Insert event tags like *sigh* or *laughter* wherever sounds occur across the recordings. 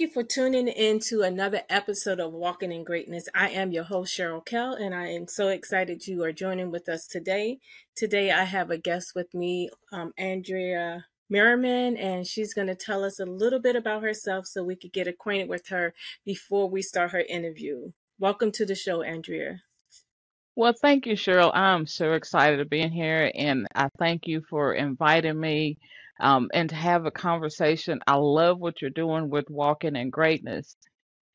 Thank you for tuning in to another episode of Walking in Greatness. I am your host, Cheryl Kell, and I am so excited you are joining with us today. Today, I have a guest with me, um, Andrea Merriman, and she's going to tell us a little bit about herself so we could get acquainted with her before we start her interview. Welcome to the show, Andrea. Well, thank you, Cheryl. I'm so excited to be in here, and I thank you for inviting me um, and to have a conversation. I love what you're doing with Walking in Greatness.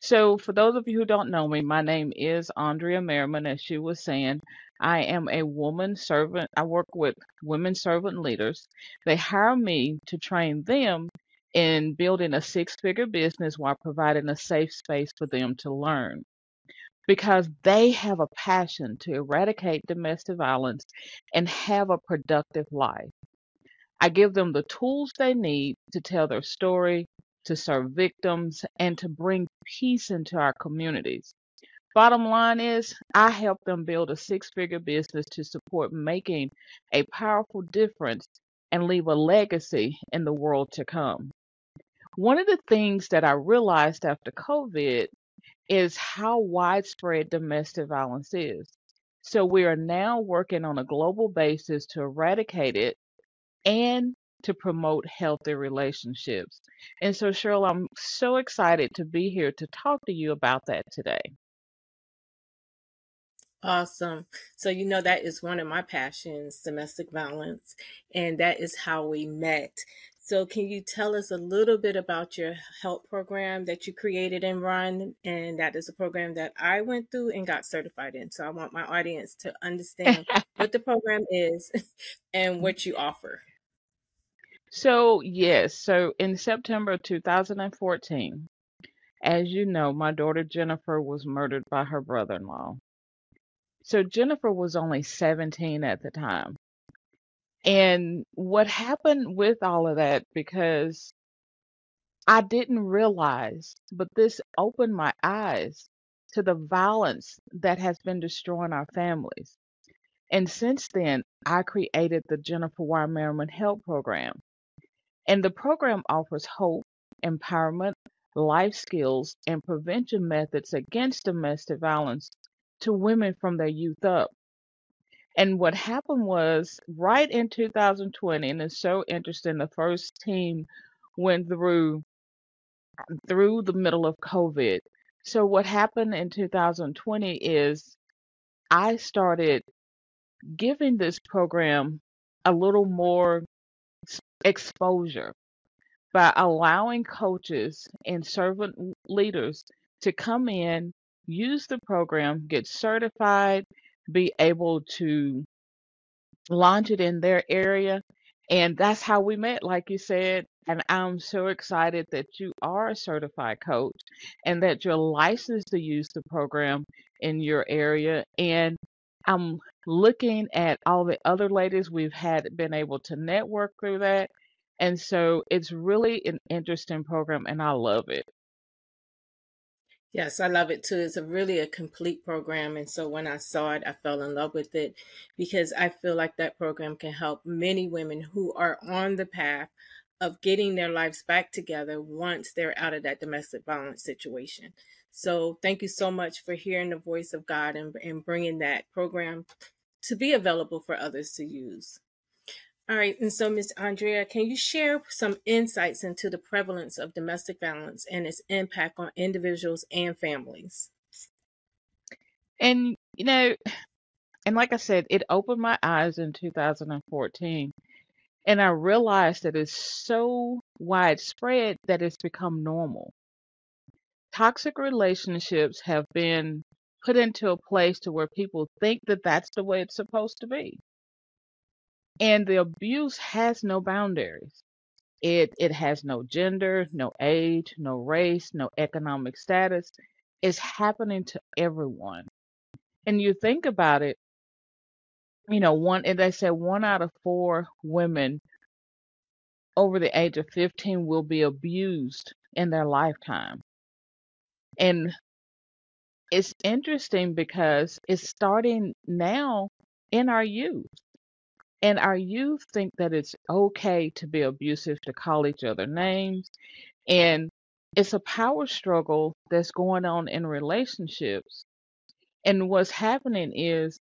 So, for those of you who don't know me, my name is Andrea Merriman. As she was saying, I am a woman servant. I work with women servant leaders. They hire me to train them in building a six figure business while providing a safe space for them to learn because they have a passion to eradicate domestic violence and have a productive life. I give them the tools they need to tell their story, to serve victims, and to bring peace into our communities. Bottom line is, I help them build a six figure business to support making a powerful difference and leave a legacy in the world to come. One of the things that I realized after COVID is how widespread domestic violence is. So we are now working on a global basis to eradicate it and to promote healthy relationships. And so, Cheryl, I'm so excited to be here to talk to you about that today. Awesome. So, you know, that is one of my passions, domestic violence, and that is how we met. So, can you tell us a little bit about your help program that you created and run? And that is a program that I went through and got certified in. So, I want my audience to understand *laughs* what the program is *laughs* and what you offer. So, yes, so in September 2014, as you know, my daughter Jennifer was murdered by her brother in law. So, Jennifer was only 17 at the time. And what happened with all of that, because I didn't realize, but this opened my eyes to the violence that has been destroying our families. And since then, I created the Jennifer Y. Merriman Help Program. And the program offers hope, empowerment, life skills, and prevention methods against domestic violence to women from their youth up. And what happened was right in 2020, and it's so interesting, the first team went through through the middle of COVID. So what happened in 2020 is I started giving this program a little more exposure by allowing coaches and servant leaders to come in, use the program, get certified, be able to launch it in their area. And that's how we met, like you said. And I'm so excited that you are a certified coach and that you're licensed to use the program in your area. And I'm looking at all the other ladies we've had been able to network through that. And so it's really an interesting program and I love it. Yes, I love it too. It's a really a complete program. And so when I saw it, I fell in love with it because I feel like that program can help many women who are on the path of getting their lives back together once they're out of that domestic violence situation. So thank you so much for hearing the voice of God and, and bringing that program to be available for others to use. All right, and so Ms. Andrea, can you share some insights into the prevalence of domestic violence and its impact on individuals and families? And, you know, and like I said, it opened my eyes in 2014. And I realized that it's so widespread that it's become normal. Toxic relationships have been put into a place to where people think that that's the way it's supposed to be and the abuse has no boundaries. It it has no gender, no age, no race, no economic status. It's happening to everyone. And you think about it, you know, one and they say one out of four women over the age of 15 will be abused in their lifetime. And it's interesting because it's starting now in our youth. And our youth think that it's okay to be abusive, to call each other names. And it's a power struggle that's going on in relationships. And what's happening is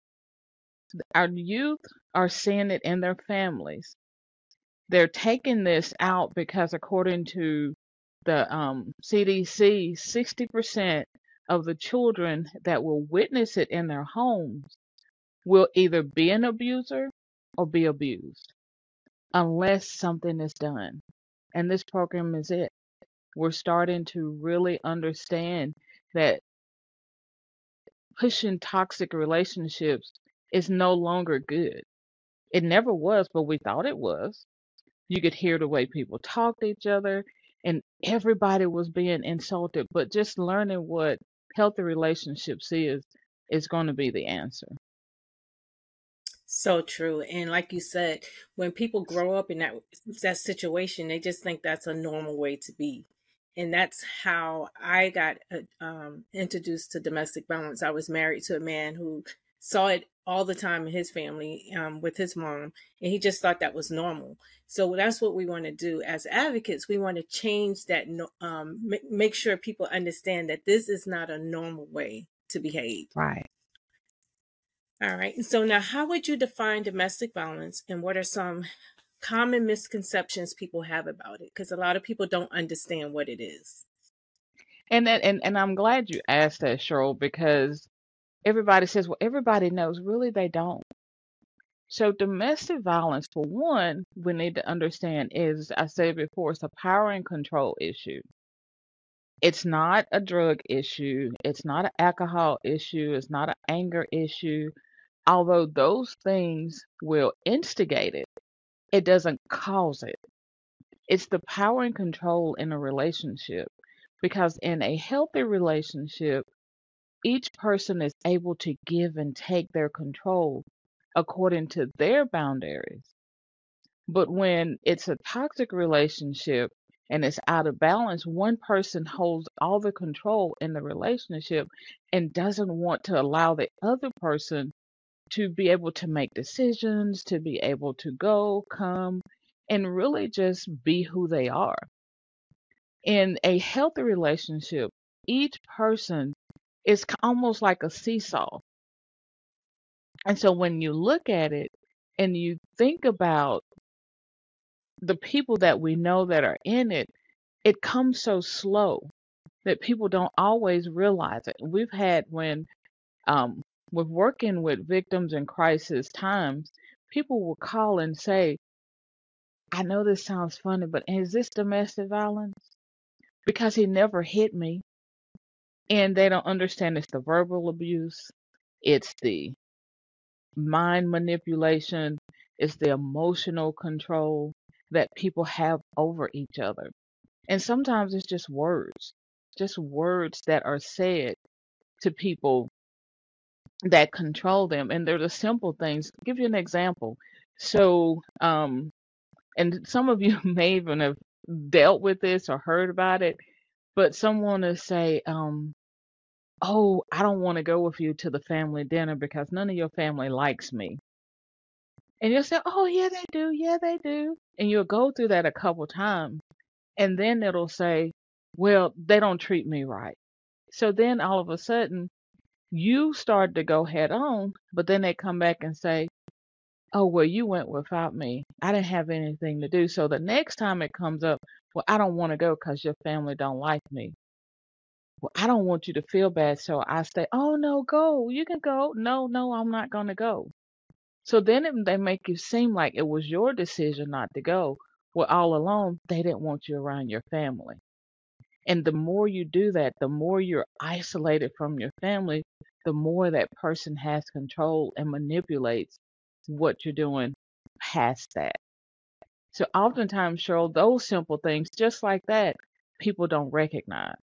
our youth are seeing it in their families. They're taking this out because, according to the um, CDC, 60% of the children that will witness it in their homes will either be an abuser or be abused unless something is done. And this program is it. We're starting to really understand that pushing toxic relationships is no longer good. It never was, but we thought it was. You could hear the way people talked to each other, and everybody was being insulted. But just learning what healthy relationships is is going to be the answer. So true. And like you said, when people grow up in that that situation, they just think that's a normal way to be. And that's how I got uh, um, introduced to domestic violence. I was married to a man who saw it all the time in his family um, with his mom, and he just thought that was normal. So that's what we want to do as advocates. We want to change that, um, make sure people understand that this is not a normal way to behave. Right. All right. So now, how would you define domestic violence, and what are some common misconceptions people have about it? Because a lot of people don't understand what it is. And that, and and I'm glad you asked that, Cheryl, because everybody says, well, everybody knows. Really, they don't. So, domestic violence, for one, we need to understand is, I said before, it's a power and control issue. It's not a drug issue. It's not an alcohol issue. It's not an anger issue. Although those things will instigate it, it doesn't cause it. It's the power and control in a relationship. Because in a healthy relationship, each person is able to give and take their control according to their boundaries. But when it's a toxic relationship and it's out of balance, one person holds all the control in the relationship and doesn't want to allow the other person to be able to make decisions, to be able to go, come, and really just be who they are. In a healthy relationship, each person is almost like a seesaw. And so when you look at it and you think about the people that we know that are in it, it comes so slow that people don't always realize it. We've had when um, with working with victims in crisis times, people will call and say, I know this sounds funny, but is this domestic violence? Because he never hit me. And they don't understand it's the verbal abuse, it's the mind manipulation, it's the emotional control that people have over each other. And sometimes it's just words, just words that are said to people that control them. And they're the simple things. I'll give you an example. So, um, and some of you *laughs* may even have dealt with this or heard about it, but someone will say, um, Oh, I don't want to go with you to the family dinner because none of your family likes me. And you'll say, Oh, yeah, they do. Yeah, they do. And you'll go through that a couple times. And then it'll say, Well, they don't treat me right. So then all of a sudden, you start to go head on, but then they come back and say, Oh, well, you went without me. I didn't have anything to do. So the next time it comes up, well, I don't want to go because your family don't like me. Well, I don't want you to feel bad. So I say, Oh, no, go. You can go. No, no, I'm not going to go. So then it, they make you seem like it was your decision not to go. Well, all along, they didn't want you around your family. And the more you do that, the more you're isolated from your family, the more that person has control and manipulates what you're doing past that. So oftentimes, Cheryl, those simple things, just like that, people don't recognize.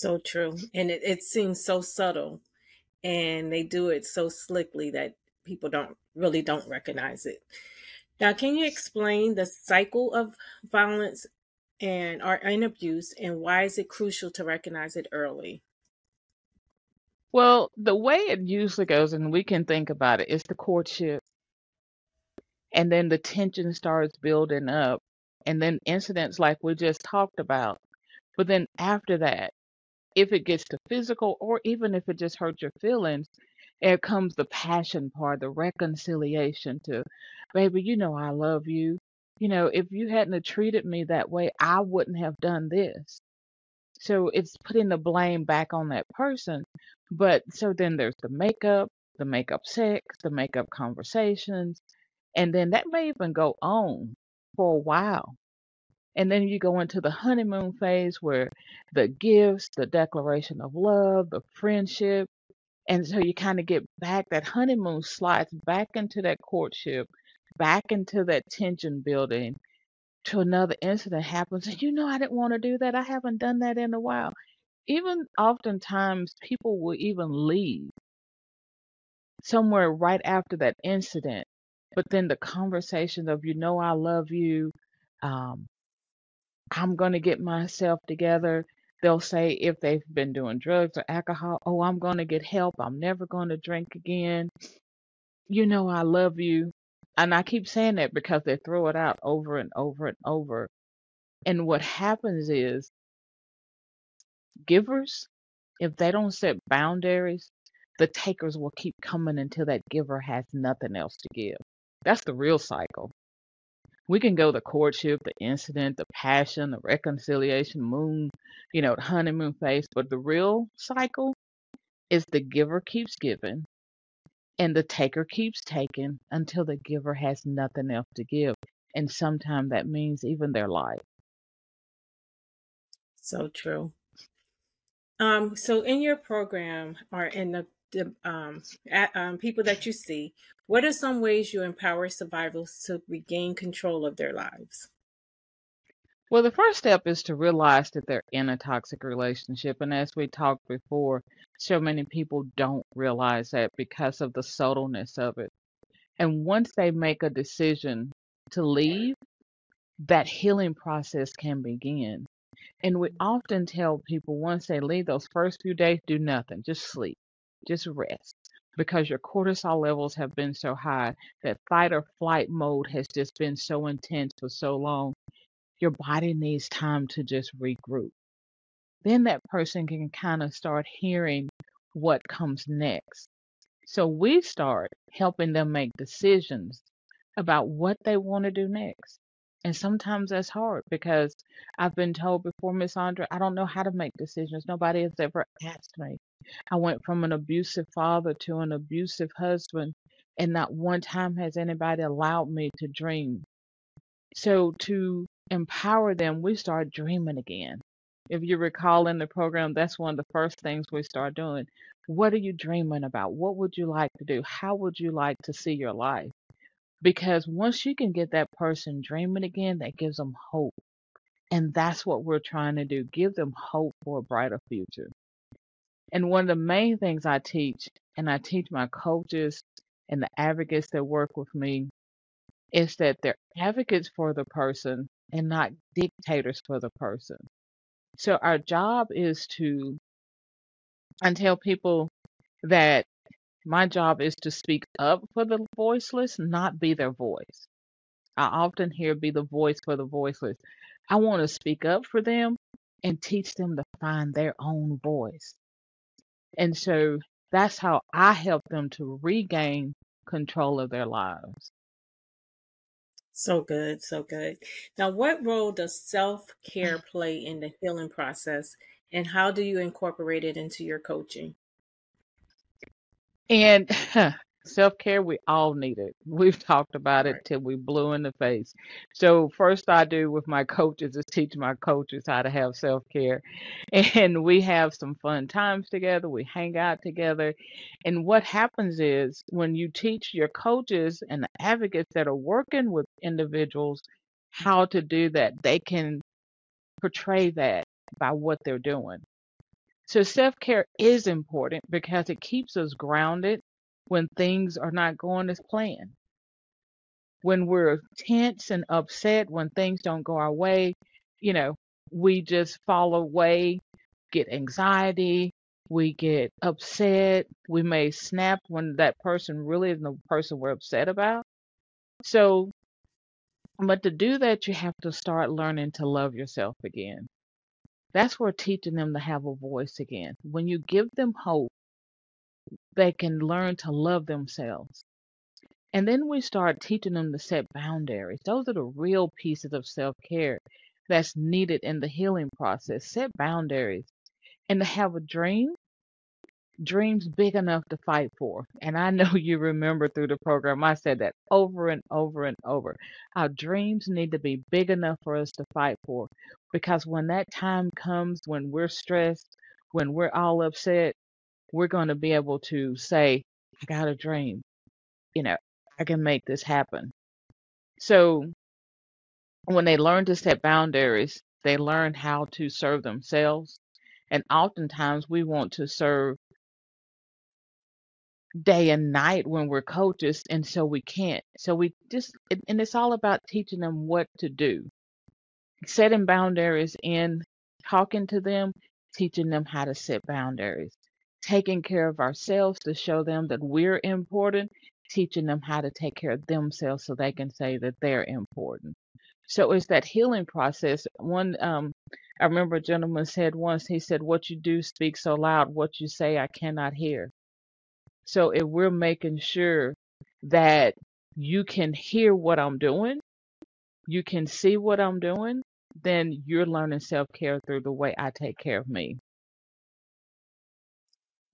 So true. And it, it seems so subtle and they do it so slickly that people don't really don't recognize it. Now, can you explain the cycle of violence and or in abuse and why is it crucial to recognize it early? Well, the way it usually goes, and we can think about it, is the courtship. And then the tension starts building up. and then incidents like we just talked about. But then after that, if it gets to physical or even if it just hurts your feelings, there comes the passion part, the reconciliation to, baby, you know I love you. You know, if you hadn't have treated me that way, I wouldn't have done this. So it's putting the blame back on that person. But so then there's the makeup, the makeup sex, the makeup conversations, and then that may even go on for a while. And then you go into the honeymoon phase where the gifts, the declaration of love, the friendship, and so you kind of get back that honeymoon slides back into that courtship, back into that tension building to another incident happens. And you know, I didn't want to do that. I haven't done that in a while. Even oftentimes, people will even leave somewhere right after that incident. But then the conversation of, you know, I love you. Um, I'm going to get myself together. They'll say if they've been doing drugs or alcohol, oh, I'm going to get help. I'm never going to drink again. You know, I love you. And I keep saying that because they throw it out over and over and over. And what happens is givers, if they don't set boundaries, the takers will keep coming until that giver has nothing else to give. That's the real cycle. We can go the courtship, the incident, the passion, the reconciliation, moon, you know, the honeymoon phase, but the real cycle is the giver keeps giving and the taker keeps taking until the giver has nothing else to give. And sometimes that means even their life. So true. Um, so in your program or in the, the um, at, um, people that you see, what are some ways you empower survivors to regain control of their lives? Well, the first step is to realize that they're in a toxic relationship. And as we talked before, so many people don't realize that because of the subtleness of it. And once they make a decision to leave, that healing process can begin. And we often tell people once they leave those first few days, do nothing, just sleep, just rest. Because your cortisol levels have been so high, that fight or flight mode has just been so intense for so long your body needs time to just regroup. Then that person can kind of start hearing what comes next. So we start helping them make decisions about what they want to do next. And sometimes that's hard because I've been told before, Miss Andrea, I don't know how to make decisions. Nobody has ever asked me. I went from an abusive father to an abusive husband, and not one time has anybody allowed me to dream. So to empower them, we start dreaming again. If you recall in the program, that's one of the first things we start doing. What are you dreaming about? What would you like to do? How would you like to see your life? Because once you can get that person dreaming again, that gives them hope. And that's what we're trying to do give them hope for a brighter future. And one of the main things I teach, and I teach my coaches and the advocates that work with me, is that they're advocates for the person and not dictators for the person. So our job is to, and tell people that my job is to speak up for the voiceless, not be their voice. I often hear be the voice for the voiceless. I want to speak up for them and teach them to find their own voice. And so that's how I help them to regain control of their lives. So good, so good. Now, what role does self care *sighs* play in the healing process, and how do you incorporate it into your coaching? And *laughs* self care, we all need it. *laughs* We've talked about it till we blew in the face. So, first, I do with my coaches is teach my coaches how to have self care. *laughs* And we have some fun times together. We hang out together. And what happens is when you teach your coaches and the advocates that are working with individuals how to do that, they can portray that by what they're doing. So self care is important because it keeps us grounded when things are not going as planned. When we're tense and upset, when things don't go our way, you know, we just fall away, get anxiety, we get upset, we may snap when that person really isn't the person we're upset about. So But to do that, you have to start learning to love yourself again. That's where teaching them to have a voice again. When you give them hope, they can learn to love themselves. And then we start teaching them to set boundaries. Those are the real pieces of self care that's needed in the healing process. Set boundaries and to have a dream, dreams big enough to fight for. And I know *laughs* you remember through the program, I said that over and over and over. Our dreams need to be big enough for us to fight for. Because when that time comes, when we're stressed, when we're all upset, we're going to be able to say, I got a dream. You know, I can make this happen. So when they learn to set boundaries, they learn how to serve themselves. And oftentimes we want to serve day and night when we're coaches, and so we can't. So we just, and it's all about teaching them what to do, setting boundaries in talking to them, teaching them how to set boundaries, taking care of ourselves to show them that we're important, teaching them how to take care of themselves so they can say that they're important. So it's that healing process. One, um, I remember a gentleman said once, he said, What you do speaks so loud, what you say I cannot hear. So if we're making sure that you can hear what I'm doing, you can see what I'm doing, then you're learning self care through the way I take care of me.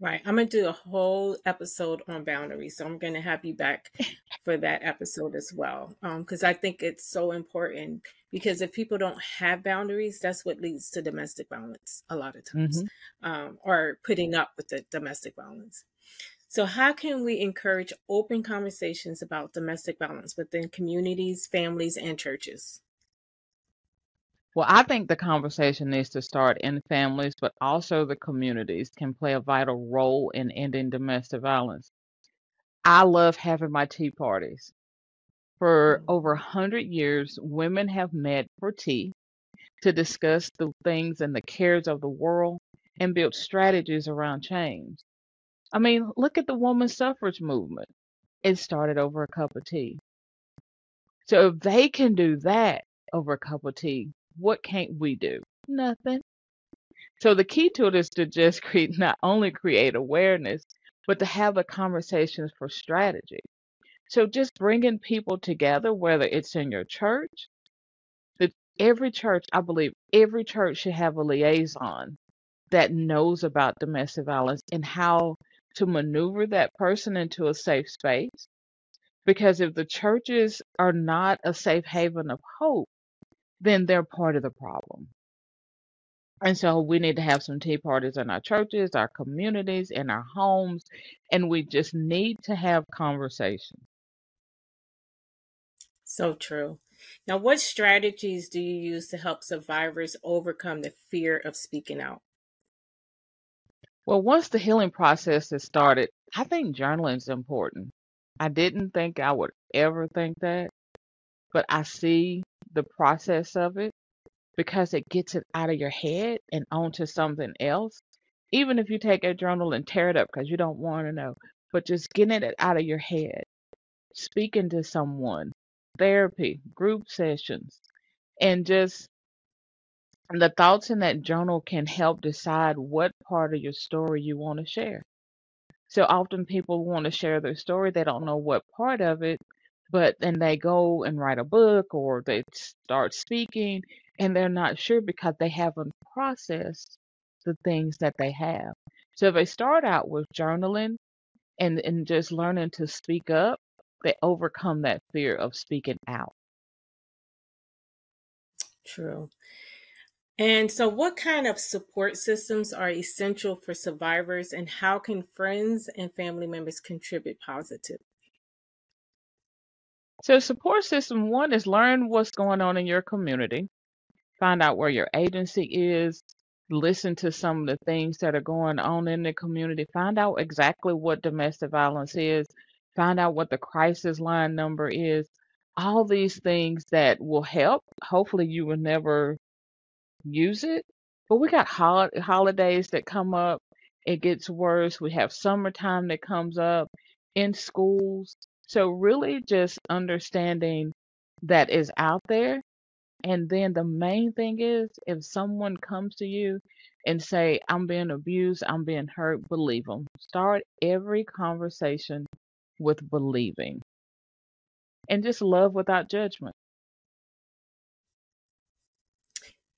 Right. I'm going to do a whole episode on boundaries. So I'm going to have you back *laughs* for that episode as well. Because um, I think it's so important. Because if people don't have boundaries, that's what leads to domestic violence a lot of times, mm-hmm. um, or putting up with the domestic violence. So, how can we encourage open conversations about domestic violence within communities, families, and churches? Well, I think the conversation needs to start in families, but also the communities can play a vital role in ending domestic violence. I love having my tea parties. For mm. over a hundred years, women have met for tea to discuss the things and the cares of the world and build strategies around change. I mean, look at the women's suffrage movement. It started over a cup of tea. So if they can do that over a cup of tea, what can't we do? Nothing. So the key to it is to just *laughs* create not only create awareness, but to have the conversations for strategy. So just bringing people together, whether it's in your church, that every church, I believe, every church should have a liaison that knows about domestic violence and how to maneuver that person into a safe space. Because if the churches are not a safe haven of hope, then they're part of the problem. And so we need to have some tea parties in our churches, our communities, in our homes, and we just need to have conversation. So true. Now, what strategies do you use to help survivors overcome the fear of speaking out? Well, once the healing process has started, I think journaling is important. I didn't think I would ever think that, but I see the process of it because it gets it out of your head and onto something else. Even if you take a journal and tear it up because you don't want to know, but just getting it out of your head, speaking to someone, therapy, group sessions, and just the thoughts in that journal can help decide what part of your story you want to share. So often people want to share their story, they don't know what part of it, but then they go and write a book or they start speaking and they're not sure because they haven't processed the things that they have. So if they start out with journaling and, and just learning to speak up, they overcome that fear of speaking out. True. And so, what kind of support systems are essential for survivors, and how can friends and family members contribute positively? So, support system one is learn what's going on in your community, find out where your agency is, listen to some of the things that are going on in the community, find out exactly what domestic violence is, find out what the crisis line number is. All these things that will help. Hopefully, you will never use it. But we got hol- holidays that come up. It gets worse. We have summertime that comes up in schools. So, really, just understanding that is out there. And then the main thing is if someone comes to you and say, I'm being abused, I'm being hurt, believe them. Start every conversation with believing and just love without judgment.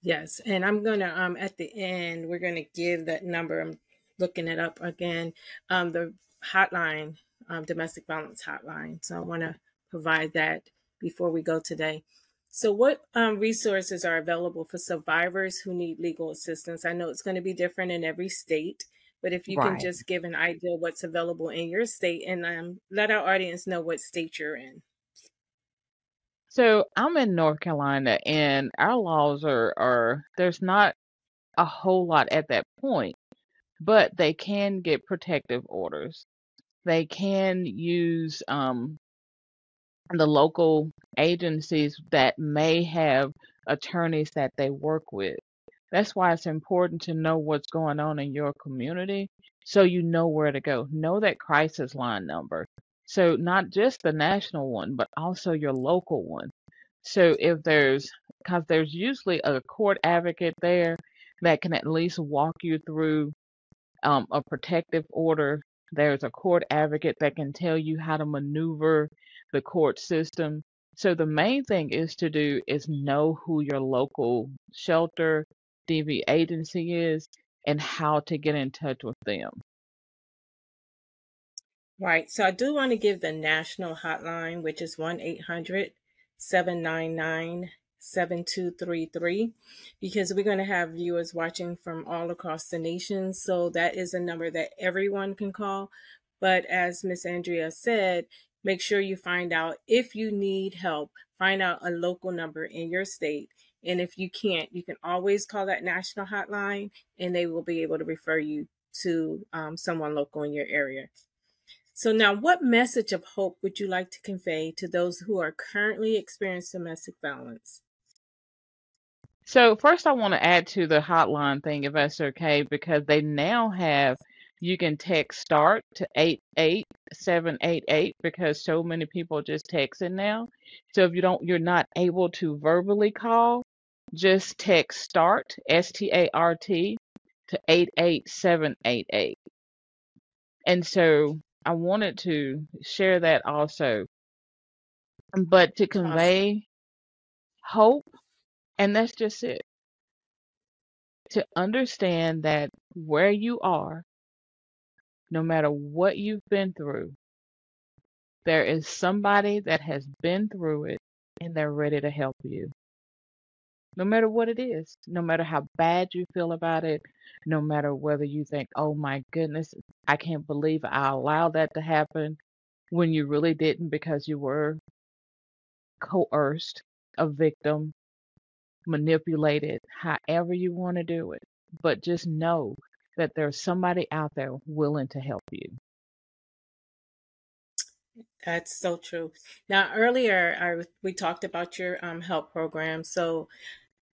Yes, and I'm gonna um at the end we're gonna give that number. I'm looking it up again. Um, the hotline, um, domestic violence hotline. So I want to provide that before we go today. So, what um, resources are available for survivors who need legal assistance? I know it's going to be different in every state, but if you right. can just give an idea what's available in your state and um, let our audience know what state you're in. So, I'm in North Carolina, and our laws are, are there's not a whole lot at that point, but they can get protective orders. They can use um, the local agencies that may have attorneys that they work with. That's why it's important to know what's going on in your community so you know where to go. Know that crisis line number. So, not just the national one, but also your local one. So, if there's, because there's usually a court advocate there that can at least walk you through um, a protective order. There's a court advocate that can tell you how to maneuver the court system. So the main thing is to do is know who your local shelter DV agency is and how to get in touch with them. Right. So I do want to give the national hotline, which is 1 800 799 7233 because we're going to have viewers watching from all across the nation. So that is a number that everyone can call. But as Miss Andrea said, make sure you find out if you need help, find out a local number in your state. And if you can't, you can always call that national hotline and they will be able to refer you to um, someone local in your area. So, now what message of hope would you like to convey to those who are currently experiencing domestic violence? So, first, I want to add to the hotline thing, if that's okay, because they now have you can text start to 88788 because so many people just text it now. So if you don't you're not able to verbally call, just text start S T A R T to 88788. And so I wanted to share that also. But to convey hope and that's just it. To understand that where you are no matter what you've been through, there is somebody that has been through it and they're ready to help you. No matter what it is, no matter how bad you feel about it, no matter whether you think, oh my goodness, I can't believe I allowed that to happen when you really didn't because you were coerced, a victim, manipulated, however you want to do it. But just know that there's somebody out there willing to help you. That's so true. Now, earlier, I we talked about your um, help program. So,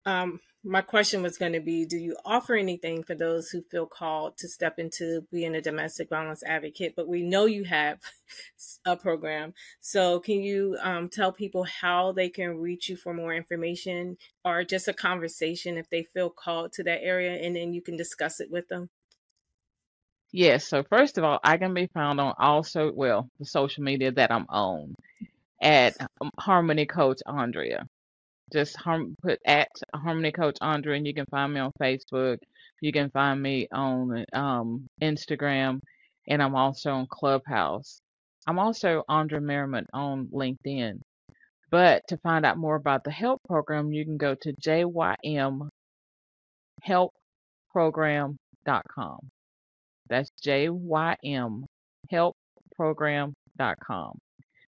um, my question was going to be do you offer anything for those who feel called to step into being a domestic violence advocate? But we know you have *laughs* a program. So can you um, tell people how they can reach you for more information or just a conversation if they feel called to that area and then you can discuss it with them? Yes so first of all i can be found on also well the social media that i'm on at um, harmony coach andrea just put at Harmony Coach Andrea, and you can find me on Facebook. You can find me on um, Instagram, and I'm also on Clubhouse. I'm also Andrea Merriman on LinkedIn. But to find out more about the help program, you can go to jymhelpprogram.com. That's jymhelpprogram.com.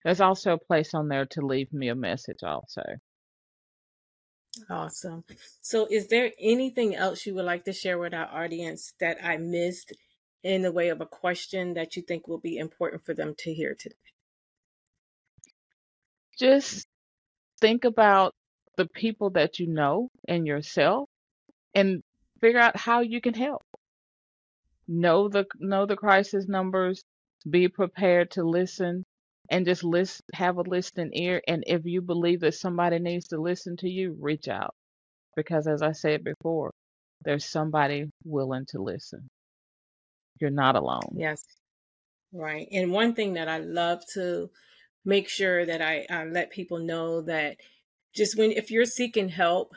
There's also a place on there to leave me a message also. Awesome. So, is there anything else you would like to share with our audience that I missed in the way of a question that you think will be important for them to hear today? Just think about the people that you know and yourself and figure out how you can help. Know the know the crisis numbers, be prepared to listen and just list have a listening ear and if you believe that somebody needs to listen to you reach out. Because as i said before there's somebody willing to listen. You're not alone. Yes. Right and one thing that i love to make sure that i, I let people know that just when if you're seeking help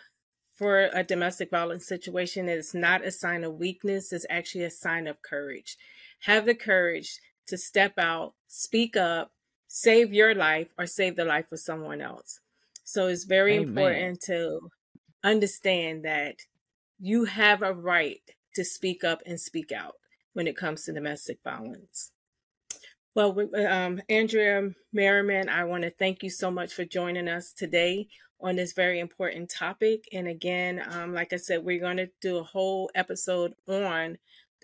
for a domestic violence situation it's not a sign of weakness it's actually a sign of courage. Have the courage to step out speak up save your life or save the life of someone else. So it's very Amen. important to understand that you have a right to speak up and speak out when it comes to domestic violence. Well, um, Andrea Merriman, I want to thank you so much for joining us today on this very important topic. And again, um, like I said, we're going to do a whole episode on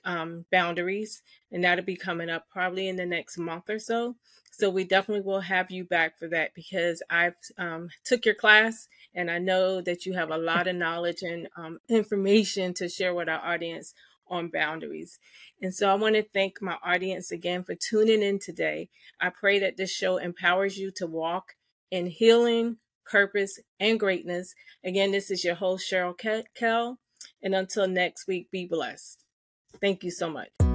um, boundaries, and that'll be coming up probably in the next month or so. So we definitely will have you back for that because I've um, took your class and I know that you have a lot of knowledge and um, information to share with our audience on boundaries. And so I want to thank my audience again for tuning in today. I pray that this show empowers you to walk in healing, purpose, and greatness. Again, this is your host, Cheryl Kell. And until next week, be blessed. Thank you so much.